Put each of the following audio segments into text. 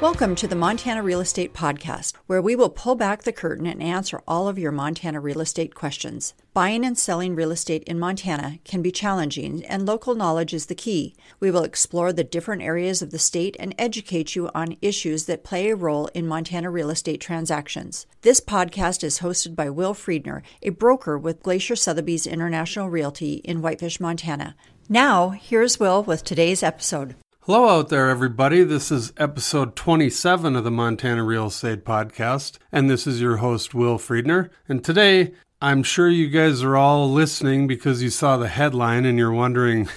Welcome to the Montana Real Estate Podcast, where we will pull back the curtain and answer all of your Montana real estate questions. Buying and selling real estate in Montana can be challenging, and local knowledge is the key. We will explore the different areas of the state and educate you on issues that play a role in Montana real estate transactions. This podcast is hosted by Will Friedner, a broker with Glacier Sotheby's International Realty in Whitefish, Montana. Now, here's Will with today's episode. Hello out there, everybody. This is episode 27 of the Montana Real Estate Podcast, and this is your host, Will Friedner. And today, I'm sure you guys are all listening because you saw the headline and you're wondering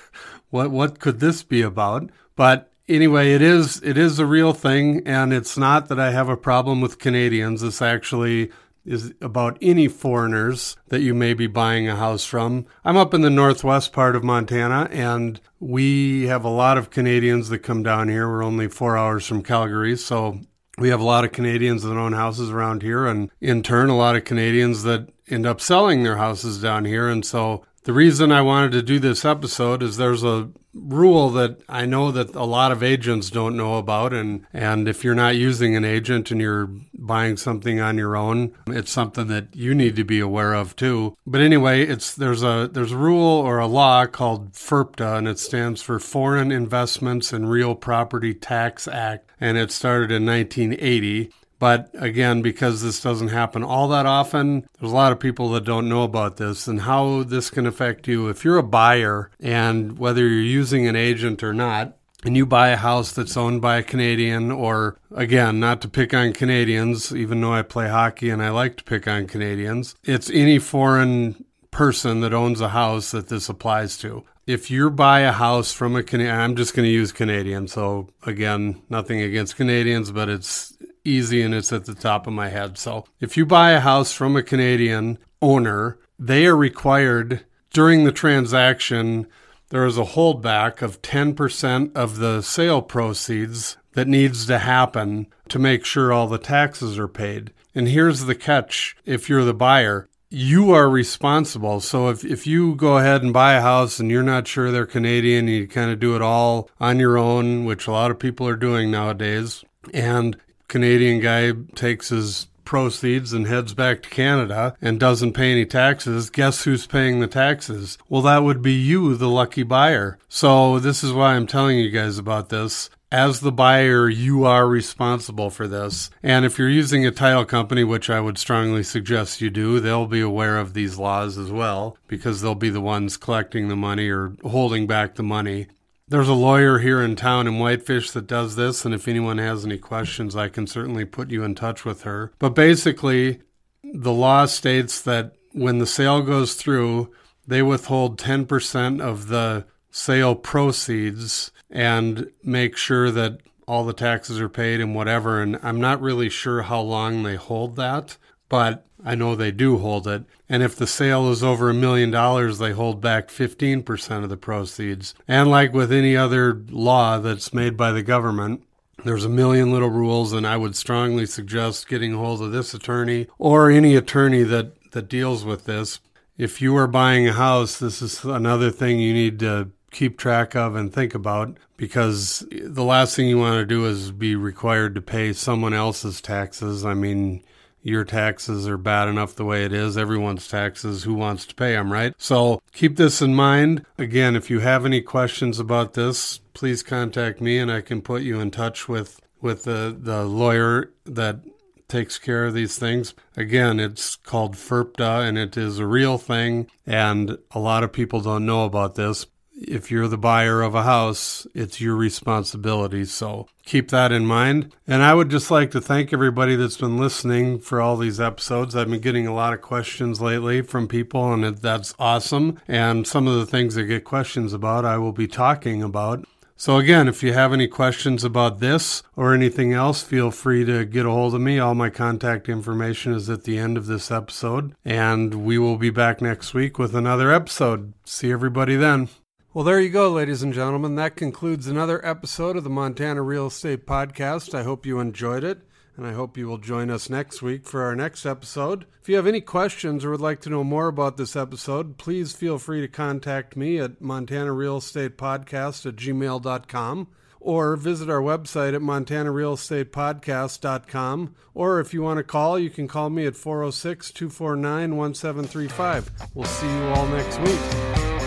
what what could this be about. But anyway, it is it is a real thing, and it's not that I have a problem with Canadians. It's actually is about any foreigners that you may be buying a house from. I'm up in the northwest part of Montana, and we have a lot of Canadians that come down here. We're only four hours from Calgary, so we have a lot of Canadians that own houses around here, and in turn, a lot of Canadians that end up selling their houses down here. And so the reason I wanted to do this episode is there's a rule that I know that a lot of agents don't know about and and if you're not using an agent and you're buying something on your own. It's something that you need to be aware of too. But anyway it's there's a there's a rule or a law called FIRPTA and it stands for Foreign Investments and Real Property Tax Act and it started in 1980 but again, because this doesn't happen all that often, there's a lot of people that don't know about this and how this can affect you. If you're a buyer and whether you're using an agent or not, and you buy a house that's owned by a Canadian, or again, not to pick on Canadians, even though I play hockey and I like to pick on Canadians, it's any foreign person that owns a house that this applies to. If you buy a house from a Canadian, I'm just going to use Canadian. So again, nothing against Canadians, but it's easy and it's at the top of my head. So if you buy a house from a Canadian owner, they are required during the transaction, there is a holdback of 10% of the sale proceeds that needs to happen to make sure all the taxes are paid. And here's the catch if you're the buyer, you are responsible. So if, if you go ahead and buy a house and you're not sure they're Canadian, you kind of do it all on your own, which a lot of people are doing nowadays, and Canadian guy takes his proceeds and heads back to Canada and doesn't pay any taxes, guess who's paying the taxes? Well, that would be you, the lucky buyer. So, this is why I'm telling you guys about this. As the buyer, you are responsible for this. And if you're using a title company, which I would strongly suggest you do, they'll be aware of these laws as well because they'll be the ones collecting the money or holding back the money. There's a lawyer here in town in Whitefish that does this, and if anyone has any questions, I can certainly put you in touch with her. But basically, the law states that when the sale goes through, they withhold 10% of the sale proceeds and make sure that all the taxes are paid and whatever. And I'm not really sure how long they hold that, but I know they do hold it. And if the sale is over a million dollars, they hold back 15% of the proceeds. And like with any other law that's made by the government, there's a million little rules, and I would strongly suggest getting hold of this attorney or any attorney that, that deals with this. If you are buying a house, this is another thing you need to keep track of and think about because the last thing you want to do is be required to pay someone else's taxes. I mean, your taxes are bad enough the way it is. Everyone's taxes, who wants to pay them, right? So keep this in mind. Again, if you have any questions about this, please contact me and I can put you in touch with, with the, the lawyer that takes care of these things. Again, it's called FIRPTA and it is a real thing. And a lot of people don't know about this if you're the buyer of a house, it's your responsibility. So keep that in mind. And I would just like to thank everybody that's been listening for all these episodes. I've been getting a lot of questions lately from people, and that's awesome. And some of the things I get questions about, I will be talking about. So, again, if you have any questions about this or anything else, feel free to get a hold of me. All my contact information is at the end of this episode. And we will be back next week with another episode. See everybody then. Well, there you go, ladies and gentlemen. That concludes another episode of the Montana Real Estate Podcast. I hope you enjoyed it, and I hope you will join us next week for our next episode. If you have any questions or would like to know more about this episode, please feel free to contact me at Montana Real Estate Podcast at gmail.com or visit our website at montanarealestatepodcast.com. Or if you want to call, you can call me at 406 249 1735. We'll see you all next week.